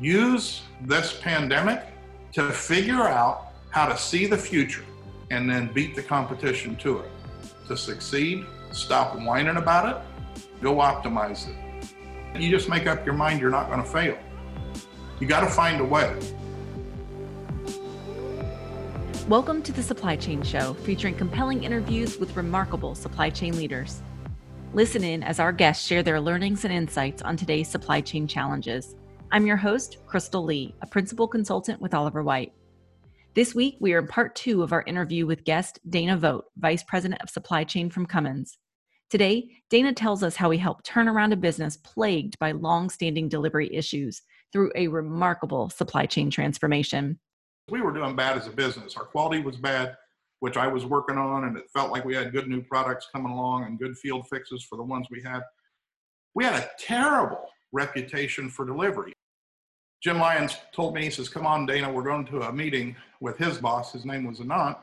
use this pandemic to figure out how to see the future and then beat the competition to it. To succeed, stop whining about it, go optimize it. You just make up your mind you're not going to fail. You got to find a way. Welcome to the Supply Chain Show, featuring compelling interviews with remarkable supply chain leaders. Listen in as our guests share their learnings and insights on today's supply chain challenges. I'm your host, Crystal Lee, a principal consultant with Oliver Wight. This week, we are in part two of our interview with guest Dana Vogt, Vice President of Supply Chain from Cummins. Today, Dana tells us how he helped turn around a business plagued by long standing delivery issues through a remarkable supply chain transformation. We were doing bad as a business. Our quality was bad, which I was working on, and it felt like we had good new products coming along and good field fixes for the ones we had. We had a terrible reputation for delivery. Jim Lyons told me, he says, Come on, Dana, we're going to a meeting with his boss. His name was Anant.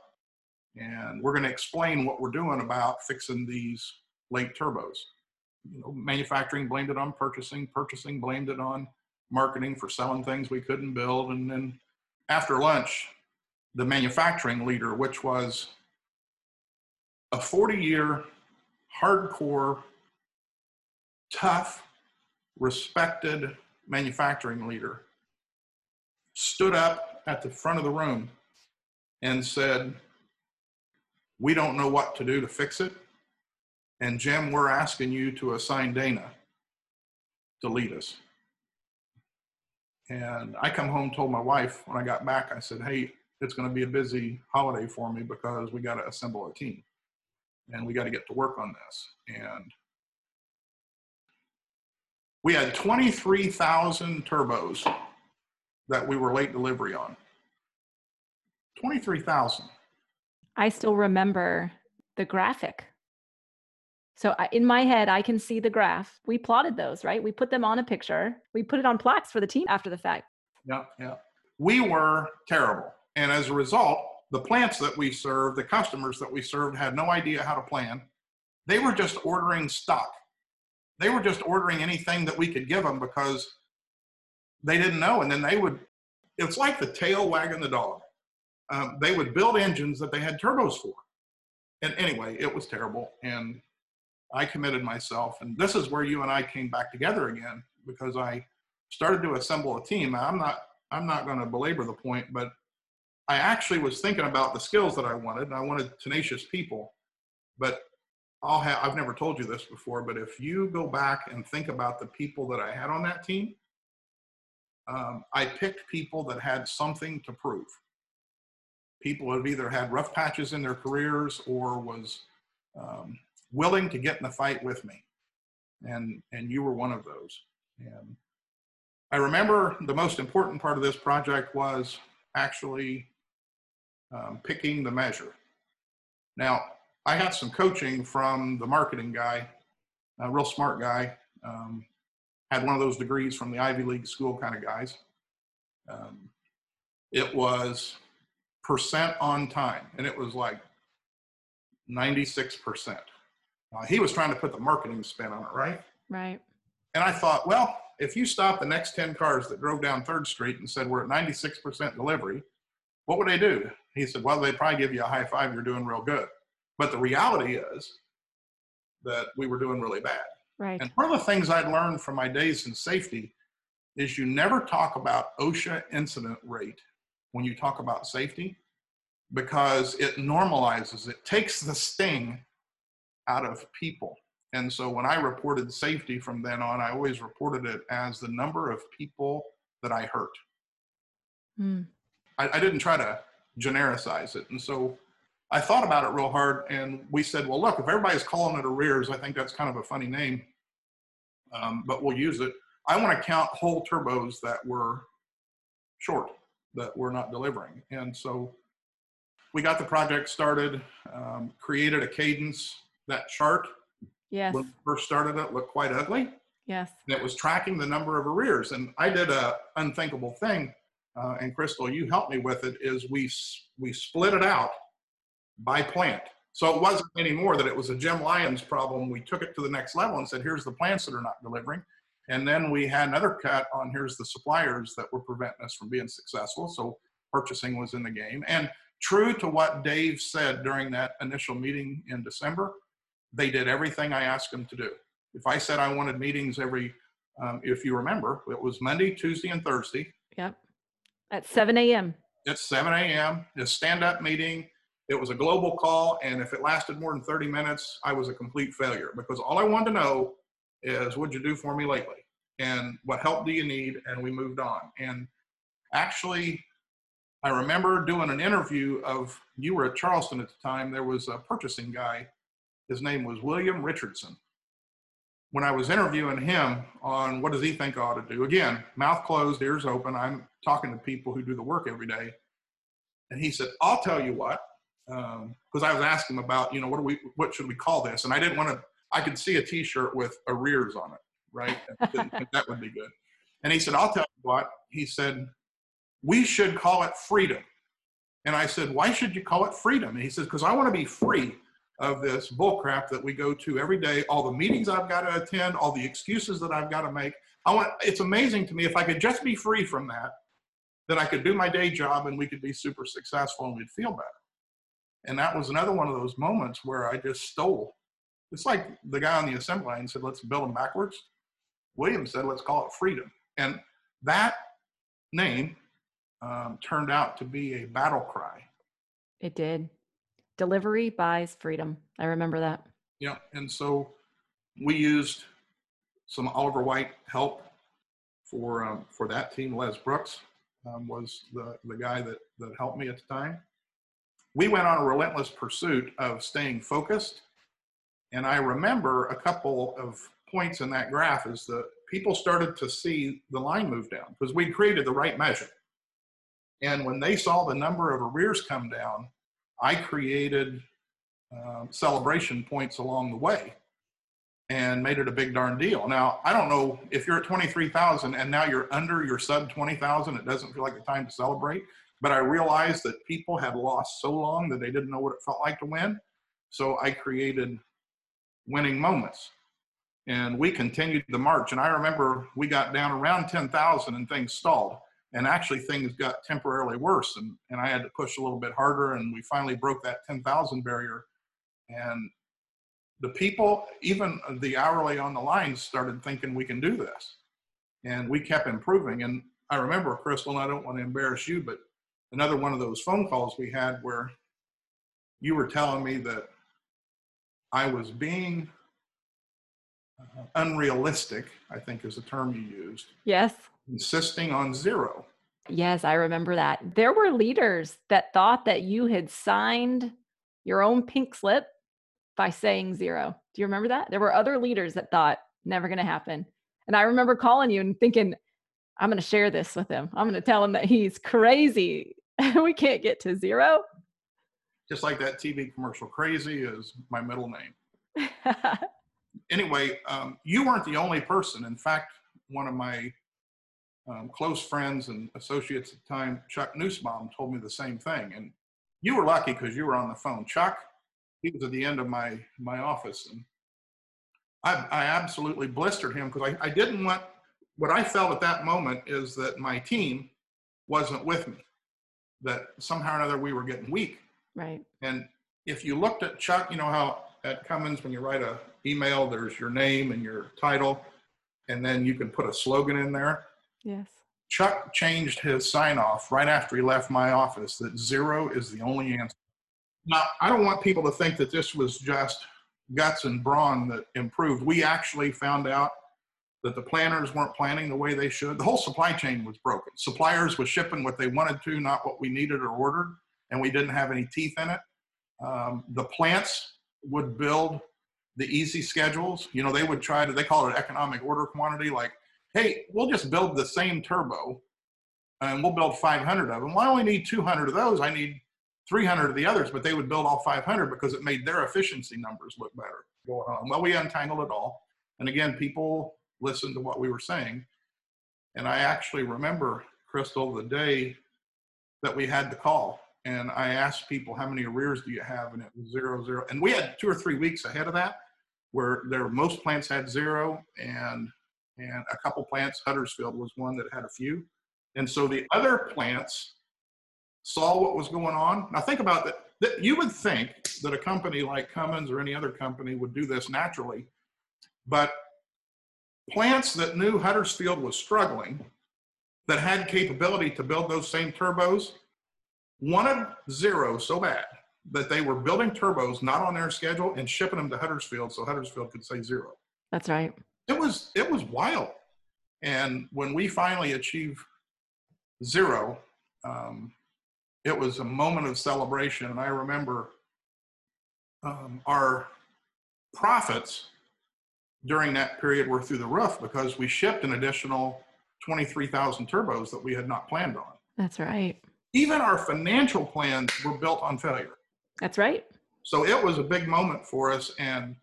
And we're going to explain what we're doing about fixing these late turbos. You know, manufacturing blamed it on purchasing, purchasing blamed it on marketing for selling things we couldn't build. And then after lunch, the manufacturing leader, which was a 40 year, hardcore, tough, respected manufacturing leader, stood up at the front of the room and said, We don't know what to do to fix it. And Jim, we're asking you to assign Dana to lead us. And I come home, told my wife when I got back, I said, Hey, it's going to be a busy holiday for me because we got to assemble a team and we got to get to work on this. And we had 23,000 turbos that we were late delivery on. 23,000. I still remember the graphic. So I, in my head, I can see the graph. We plotted those, right? We put them on a picture. We put it on plaques for the team after the fact. Yeah, yeah. We were terrible. And as a result, the plants that we served, the customers that we served had no idea how to plan. They were just ordering stock. They were just ordering anything that we could give them because they didn't know. And then they would, it's like the tail wagging the dog. Um, they would build engines that they had turbos for. And anyway, it was terrible. And I committed myself. And this is where you and I came back together again because I started to assemble a team. I'm not, I'm not going to belabor the point, but I actually was thinking about the skills that I wanted. And I wanted tenacious people. But I'll have, I've never told you this before, but if you go back and think about the people that I had on that team, um, I picked people that had something to prove. People have either had rough patches in their careers or was um, willing to get in the fight with me, and and you were one of those. And I remember the most important part of this project was actually um, picking the measure. Now I had some coaching from the marketing guy, a real smart guy. Um, had one of those degrees from the Ivy League school kind of guys. Um, it was percent on time, and it was like 96%. Uh, he was trying to put the marketing spin on it, right? Right. And I thought, well, if you stop the next 10 cars that drove down 3rd Street and said we're at 96% delivery, what would they do? He said, well, they'd probably give you a high five, you're doing real good. But the reality is that we were doing really bad. Right. And one of the things I'd learned from my days in safety is you never talk about OSHA incident rate when you talk about safety because it normalizes, it takes the sting out of people. And so when I reported safety from then on, I always reported it as the number of people that I hurt. Mm. I, I didn't try to genericize it. And so I thought about it real hard, and we said, well, look, if everybody's calling it arrears, I think that's kind of a funny name, um, but we'll use it. I want to count whole turbos that were short, that we're not delivering. And so we got the project started, um, created a cadence. That chart, yes. when we first started it, looked quite ugly. Yes. And it was tracking the number of arrears. And I did a unthinkable thing, uh, and Crystal, you helped me with it, is we, we split it out by plant. So it wasn't anymore that it was a Jim Lyons problem. We took it to the next level and said, here's the plants that are not delivering. And then we had another cut on here's the suppliers that were preventing us from being successful. So purchasing was in the game. And true to what Dave said during that initial meeting in December, they did everything I asked them to do. If I said I wanted meetings every, um, if you remember, it was Monday, Tuesday, and Thursday. Yep. At 7 a.m. At 7 a.m., a stand up meeting. It was a global call. And if it lasted more than 30 minutes, I was a complete failure because all I wanted to know is what'd you do for me lately? And what help do you need? And we moved on. And actually, I remember doing an interview of, you were at Charleston at the time, there was a purchasing guy. His name was William Richardson. When I was interviewing him on what does he think I ought to do, again, mouth closed, ears open, I'm talking to people who do the work every day. And he said, I'll tell you what, because um, I was asking about, you know, what do we, what should we call this? And I didn't want to I could see a T-shirt with arrears on it, right? that would be good. And he said, "I'll tell you what." He said, "We should call it freedom." And I said, "Why should you call it freedom?" And he says, "Because I want to be free of this bullcrap that we go to every day. All the meetings I've got to attend, all the excuses that I've got to make. I want. It's amazing to me if I could just be free from that, then I could do my day job and we could be super successful and we'd feel better." And that was another one of those moments where I just stole it's like the guy on the assembly line said, let's build them backwards. William said, let's call it freedom. And that name um, turned out to be a battle cry. It did. Delivery buys freedom. I remember that. Yeah. And so we used some Oliver Wight help for um, for that team. Les Brooks um, was the, the guy that, that helped me at the time. We went on a relentless pursuit of staying focused and I remember a couple of points in that graph is that people started to see the line move down because we created the right measure. And when they saw the number of arrears come down, I created um, celebration points along the way and made it a big darn deal. Now, I don't know if you're at 23,000 and now you're under your sub 20,000, it doesn't feel like the time to celebrate. But I realized that people had lost so long that they didn't know what it felt like to win. So I created winning moments. And we continued the march. And I remember we got down around 10,000 and things stalled. And actually, things got temporarily worse. And, and I had to push a little bit harder. And we finally broke that 10,000 barrier. And the people, even the hourly on the lines, started thinking we can do this. And we kept improving. And I remember, Crystal, and I don't want to embarrass you, but another one of those phone calls we had where you were telling me that I was being uh, unrealistic, I think is the term you used. Yes. Insisting on zero. Yes, I remember that. There were leaders that thought that you had signed your own pink slip by saying zero. Do you remember that? There were other leaders that thought never going to happen. And I remember calling you and thinking, I'm going to share this with him. I'm going to tell him that he's crazy. we can't get to zero just like that TV commercial. Crazy is my middle name. anyway, um, you weren't the only person. In fact, one of my um, close friends and associates at the time, Chuck Nussbaum, told me the same thing. And you were lucky because you were on the phone. Chuck, he was at the end of my my office, and I, I absolutely blistered him because I, I didn't want. What I felt at that moment is that my team wasn't with me. That somehow or another we were getting weak. Right. And if you looked at Chuck, you know how at Cummins, when you write a email, there's your name and your title, and then you can put a slogan in there. Yes. Chuck changed his sign off right after he left my office that zero is the only answer. Now, I don't want people to think that this was just guts and brawn that improved. We actually found out that the planners weren't planning the way they should. The whole supply chain was broken. Suppliers was shipping what they wanted to, not what we needed or ordered and we didn't have any teeth in it. Um, the plants would build the easy schedules. You know, they would try to, they call it economic order quantity, like, hey, we'll just build the same turbo and we'll build 500 of them. Well, I only need 200 of those. I need 300 of the others, but they would build all 500 because it made their efficiency numbers look better. Well, we untangled it all. And again, people listened to what we were saying. And I actually remember, Crystal, the day that we had the call and I asked people how many arrears do you have, and it was zero zero. And we had two or three weeks ahead of that, where there most plants had zero, and and a couple plants. Huddersfield was one that had a few. And so the other plants saw what was going on. Now think about that. that you would think that a company like Cummins or any other company would do this naturally, but plants that knew Huddersfield was struggling, that had capability to build those same turbos, wanted zero so bad that they were building turbos not on their schedule and shipping them to Huddersfield so Huddersfield could say zero. That's right. It was it was wild. And when we finally achieved zero, um, it was a moment of celebration. And I remember um, our profits during that period were through the roof because we shipped an additional 23,000 turbos that we had not planned on. That's right. Even our financial plans were built on failure. That's right. So it was a big moment for us. And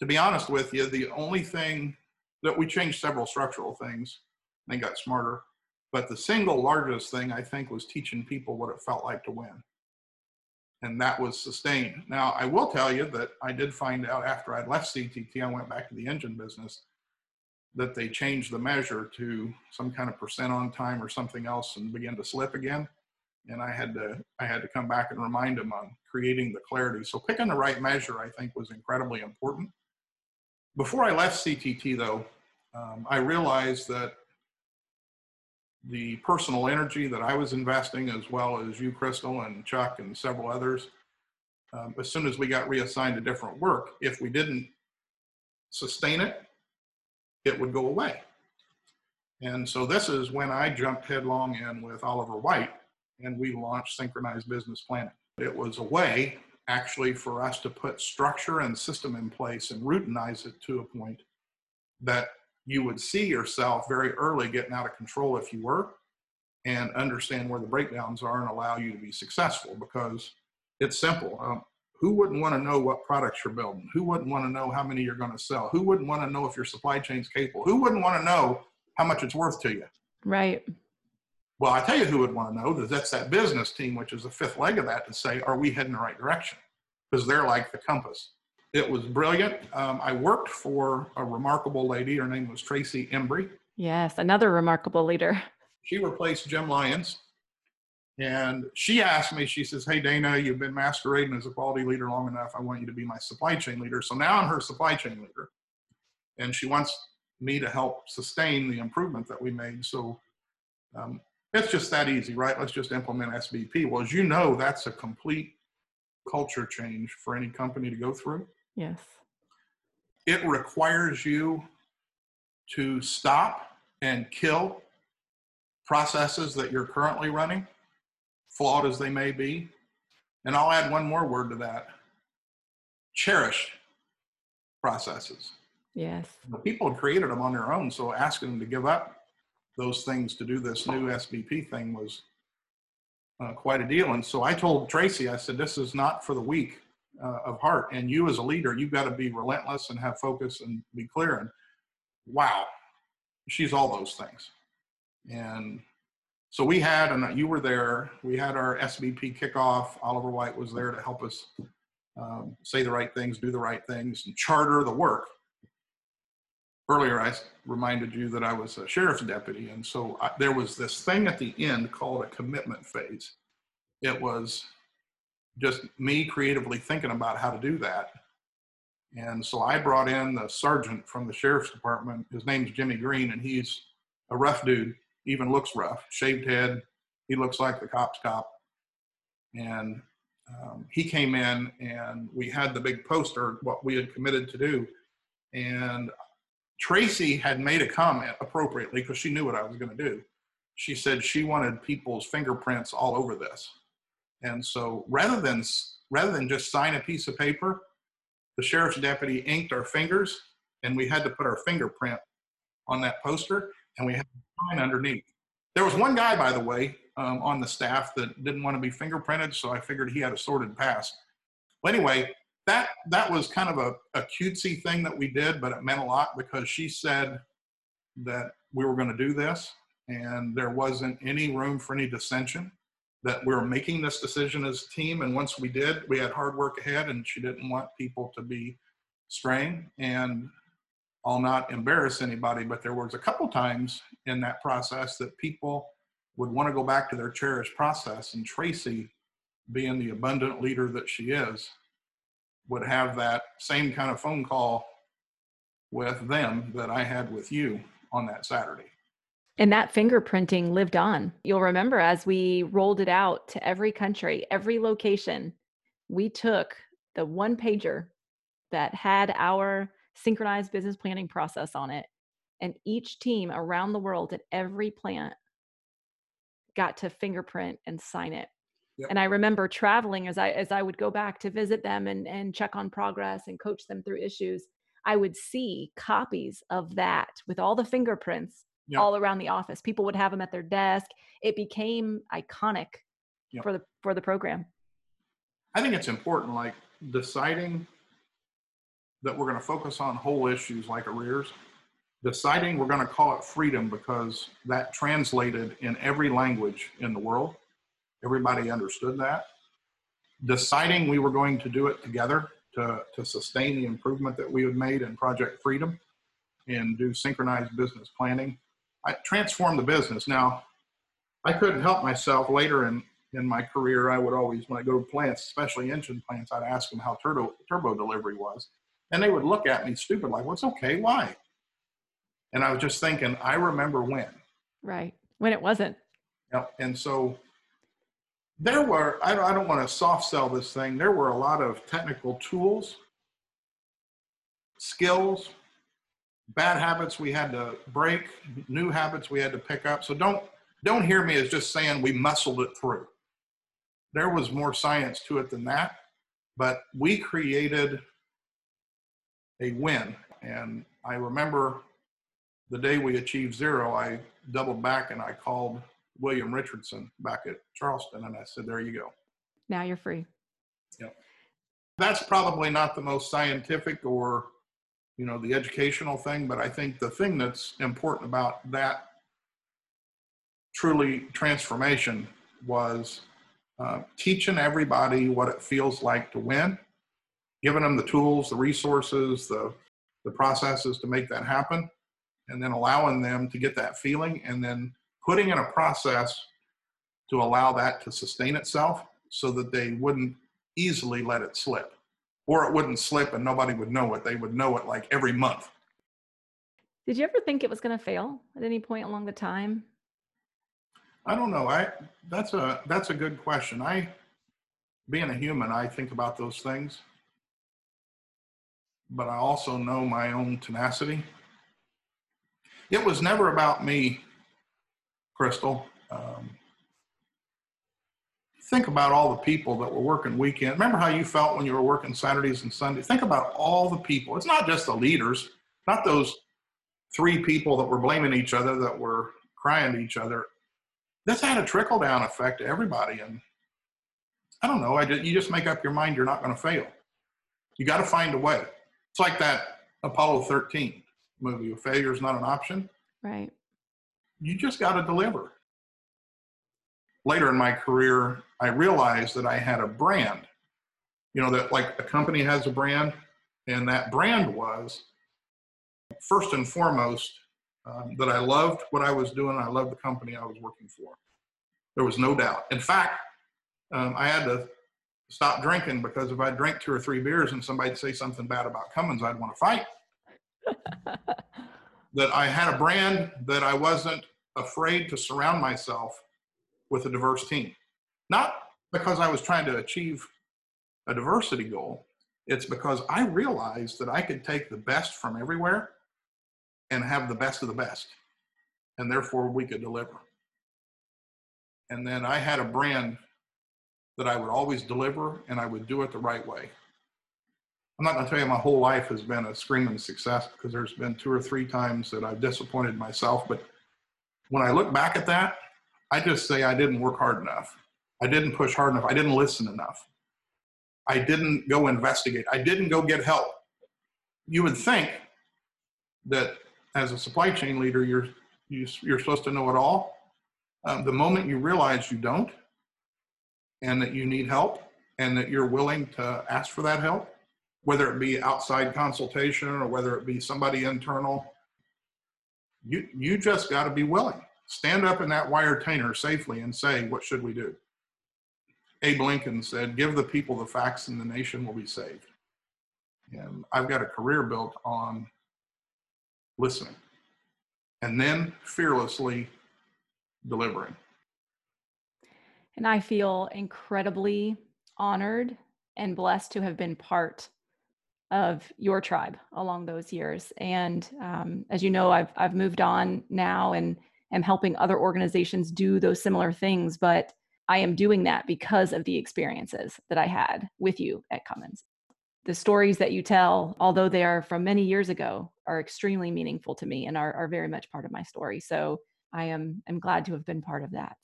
to be honest with you, the only thing that we changed several structural things and got smarter. But the single largest thing I think was teaching people what it felt like to win. And that was sustained. Now, I will tell you that I did find out after I'd left CTT, I went back to the engine business, that they changed the measure to some kind of percent on time or something else and began to slip again. And I had to I had to come back and remind them on creating the clarity. So picking the right measure, I think, was incredibly important. Before I left CTT, though, um, I realized that the personal energy that I was investing, as well as you, Crystal, and Chuck, and several others, um, as soon as we got reassigned to different work, if we didn't sustain it, it would go away. And so this is when I jumped headlong in with Oliver Wight and we launched synchronized business planning. It was a way actually for us to put structure and system in place and routinize it to a point that you would see yourself very early getting out of control if you were and understand where the breakdowns are and allow you to be successful because it's simple. Um, who wouldn't want to know what products you're building? Who wouldn't want to know how many you're going to sell? Who wouldn't want to know if your supply chain's capable? Who wouldn't want to know how much it's worth to you? Right. Well, I tell you who would want to know that that's that business team, which is the fifth leg of that, to say, are we heading the right direction? Because they're like the compass. It was brilliant. Um, I worked for a remarkable lady. Her name was Tracy Embree. Yes, another remarkable leader. She replaced Jim Lyons. And she asked me, she says, Hey, Dana, you've been masquerading as a quality leader long enough. I want you to be my supply chain leader. So now I'm her supply chain leader. And she wants me to help sustain the improvement that we made. So um, it's just that easy, right? Let's just implement SBP. Well, as you know, that's a complete culture change for any company to go through. Yes. It requires you to stop and kill processes that you're currently running, flawed as they may be. And I'll add one more word to that cherish processes. Yes. The people had created them on their own, so asking them to give up those things to do this new SBP thing was uh, quite a deal. And so I told Tracy, I said, this is not for the weak uh, of heart. And you as a leader, you've got to be relentless and have focus and be clear. And wow, she's all those things. And so we had, and you were there, we had our SBP kickoff. Oliver Wight was there to help us um, say the right things, do the right things, and charter the work earlier I reminded you that I was a sheriff's deputy, and so I, there was this thing at the end called a commitment phase. It was just me creatively thinking about how to do that. And so I brought in the sergeant from the sheriff's department. His name's Jimmy Green, and he's a rough dude, even looks rough, shaved head. He looks like the cop's cop. And um, he came in, and we had the big poster, what we had committed to do. And Tracy had made a comment appropriately because she knew what I was going to do. She said she wanted people's fingerprints all over this. And so rather than rather than just sign a piece of paper, the sheriff's deputy inked our fingers and we had to put our fingerprint on that poster and we had to sign underneath. There was one guy, by the way, um, on the staff that didn't want to be fingerprinted, so I figured he had a sorted past. Well, anyway, that that was kind of a, a cutesy thing that we did, but it meant a lot because she said that we were going to do this, and there wasn't any room for any dissension. That we were making this decision as a team, and once we did, we had hard work ahead, and she didn't want people to be straying. And I'll not embarrass anybody, but there was a couple times in that process that people would want to go back to their cherished process. And Tracy, being the abundant leader that she is, would have that same kind of phone call with them that I had with you on that Saturday. And that fingerprinting lived on. You'll remember as we rolled it out to every country, every location, we took the one pager that had our synchronized business planning process on it. And each team around the world at every plant got to fingerprint and sign it. Yep. And I remember traveling as I as I would go back to visit them and, and check on progress and coach them through issues. I would see copies of that with all the fingerprints yep. all around the office. People would have them at their desk. It became iconic yep. for the for the program. I think it's important, like deciding that we're going to focus on whole issues like arrears, deciding we're going to call it freedom because that translated in every language in the world. Everybody understood that. Deciding we were going to do it together to, to sustain the improvement that we had made in Project Freedom and do synchronized business planning I transformed the business. Now, I couldn't help myself later in, in my career. I would always, when I go to plants, especially engine plants, I'd ask them how turbo, turbo delivery was. And they would look at me stupid, like, what's okay? Why? And I was just thinking, I remember when. Right. When it wasn't. Yep. And so there were, I don't, I don't want to soft sell this thing. There were a lot of technical tools, skills, bad habits we had to break, new habits we had to pick up. So don't don't hear me as just saying we muscled it through. There was more science to it than that, but we created a win. And I remember the day we achieved zero, I doubled back and I called William Richardson back at Charleston and I said, There you go. Now you're free. Yep. That's probably not the most scientific or you know, the educational thing, but I think the thing that's important about that truly transformation was uh, teaching everybody what it feels like to win, giving them the tools, the resources, the, the processes to make that happen, and then allowing them to get that feeling, and then putting in a process to allow that to sustain itself so that they wouldn't easily let it slip or it wouldn't slip and nobody would know it. They would know it like every month. Did you ever think it was going to fail at any point along the time? I don't know. I that's a that's a good question. I being a human, I think about those things. But I also know my own tenacity. It was never about me, Crystal. Um, think about all the people that were working weekend. Remember how you felt when you were working Saturdays and Sundays? Think about all the people. It's not just the leaders, not those three people that were blaming each other, that were crying to each other. This had a trickle down effect to everybody. And I don't know, I just, you just make up your mind you're not going to fail. You got to find a way. It's like that Apollo 13 movie, failure is not an option. Right. You just got to deliver later in my career, I realized that I had a brand. You know, that like a company has a brand, and that brand was first and foremost um, that I loved what I was doing. I loved the company I was working for. There was no doubt. In fact, um, I had to stop drinking because if I drank two or three beers and somebody'd say something bad about Cummins, I'd want to fight. that I had a brand that I wasn't afraid to surround myself with a diverse team. Not because I was trying to achieve a diversity goal, it's because I realized that I could take the best from everywhere and have the best of the best. And therefore, we could deliver. And then I had a brand that I would always deliver and I would do it the right way. I'm not going to tell you my whole life has been a screaming success because there's been two or three times that I've disappointed myself. But when I look back at that, I just say I didn't work hard enough. I didn't push hard enough. I didn't listen enough. I didn't go investigate. I didn't go get help. You would think that as a supply chain leader, you're you, are supposed to know it all. Um, the moment you realize you don't, and that you need help, and that you're willing to ask for that help, whether it be outside consultation or whether it be somebody internal. You, you just got to be willing. Stand up in that wire tainer safely and say, What should we do? Abe Lincoln said, Give the people the facts and the nation will be saved. And I've got a career built on listening and then fearlessly delivering. And I feel incredibly honored and blessed to have been part of your tribe along those years. And um, as you know, I've I've moved on now and am helping other organizations do those similar things. But I am doing that because of the experiences that I had with you at Cummins. The stories that you tell, although they are from many years ago, are extremely meaningful to me and are, are very much part of my story. So I am am glad to have been part of that.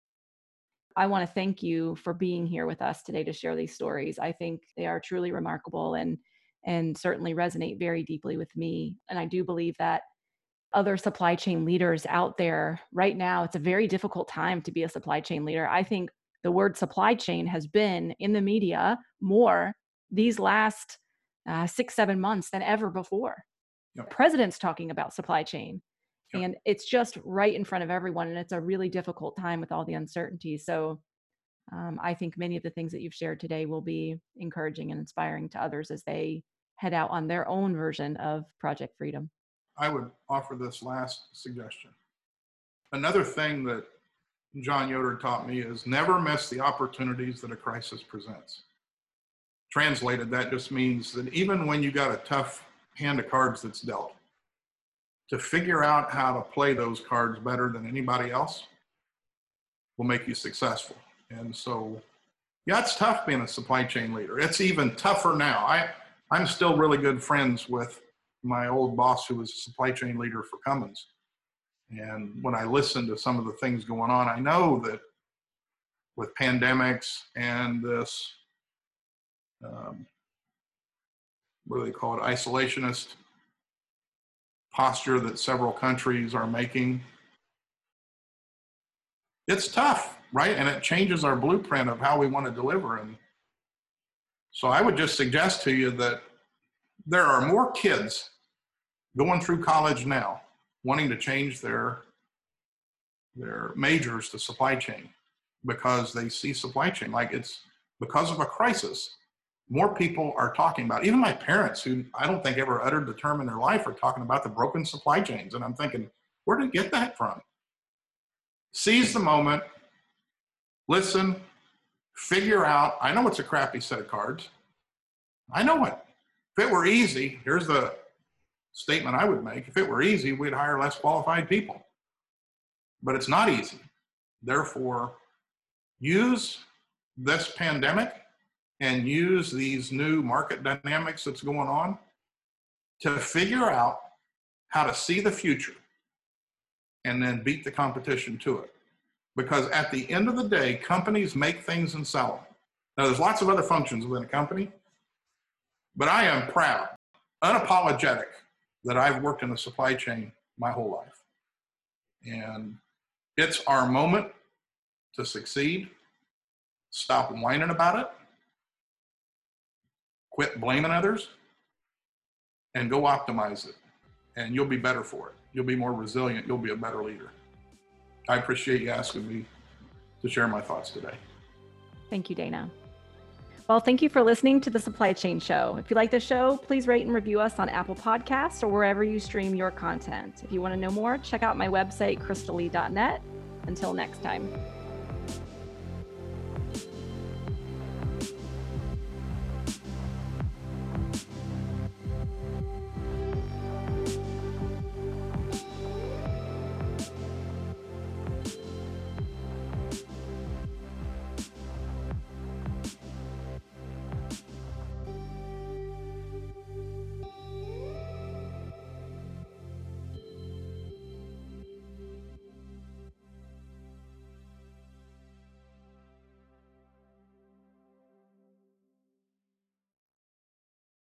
I want to thank you for being here with us today to share these stories. I think they are truly remarkable and and certainly resonate very deeply with me. And I do believe that other supply chain leaders out there right now, it's a very difficult time to be a supply chain leader. I think the word supply chain has been in the media more these last uh, six, seven months than ever before. Yep. President's talking about supply chain. Yep. And it's just right in front of everyone. And it's a really difficult time with all the uncertainty. So um, I think many of the things that you've shared today will be encouraging and inspiring to others as they head out on their own version of Project Freedom. I would offer this last suggestion. Another thing that John Yoder taught me is never miss the opportunities that a crisis presents. Translated, that just means that even when you got a tough hand of cards that's dealt, to figure out how to play those cards better than anybody else will make you successful. And so, yeah, it's tough being a supply chain leader. It's even tougher now. I, I'm still really good friends with my old boss who was a supply chain leader for Cummins. And when I listen to some of the things going on, I know that with pandemics and this, um, what do they call it, isolationist posture that several countries are making, it's tough, right? And it changes our blueprint of how we want to deliver. And so I would just suggest to you that there are more kids going through college now wanting to change their their majors to supply chain because they see supply chain like it's because of a crisis. More people are talking about even my parents who i don't think ever uttered the term in their life are talking about the broken supply chains. And i'm thinking where did you get that from? Seize the moment. Listen. Figure out. I know it's a crappy set of cards. I know it. If it were easy here's the statement i would make if it were easy we'd hire less qualified people. But it's not easy. Therefore use this pandemic and use these new market dynamics that's going on to figure out how to see the future and then beat the competition to it. Because at the end of the day, companies make things and sell them. Now, there's lots of other functions within a company, but I am proud, unapologetic, that I've worked in the supply chain my whole life. And it's our moment to succeed. Stop whining about it. Quit blaming others and go optimize it. And you'll be better for it. You'll be more resilient. You'll be a better leader. I appreciate you asking me to share my thoughts today. Thank you, Dana. Well, thank you for listening to the Supply Chain Show. If you like the show, please rate and review us on Apple Podcasts or wherever you stream your content. If you want to know more, check out my website, crystalee.net. Until next time.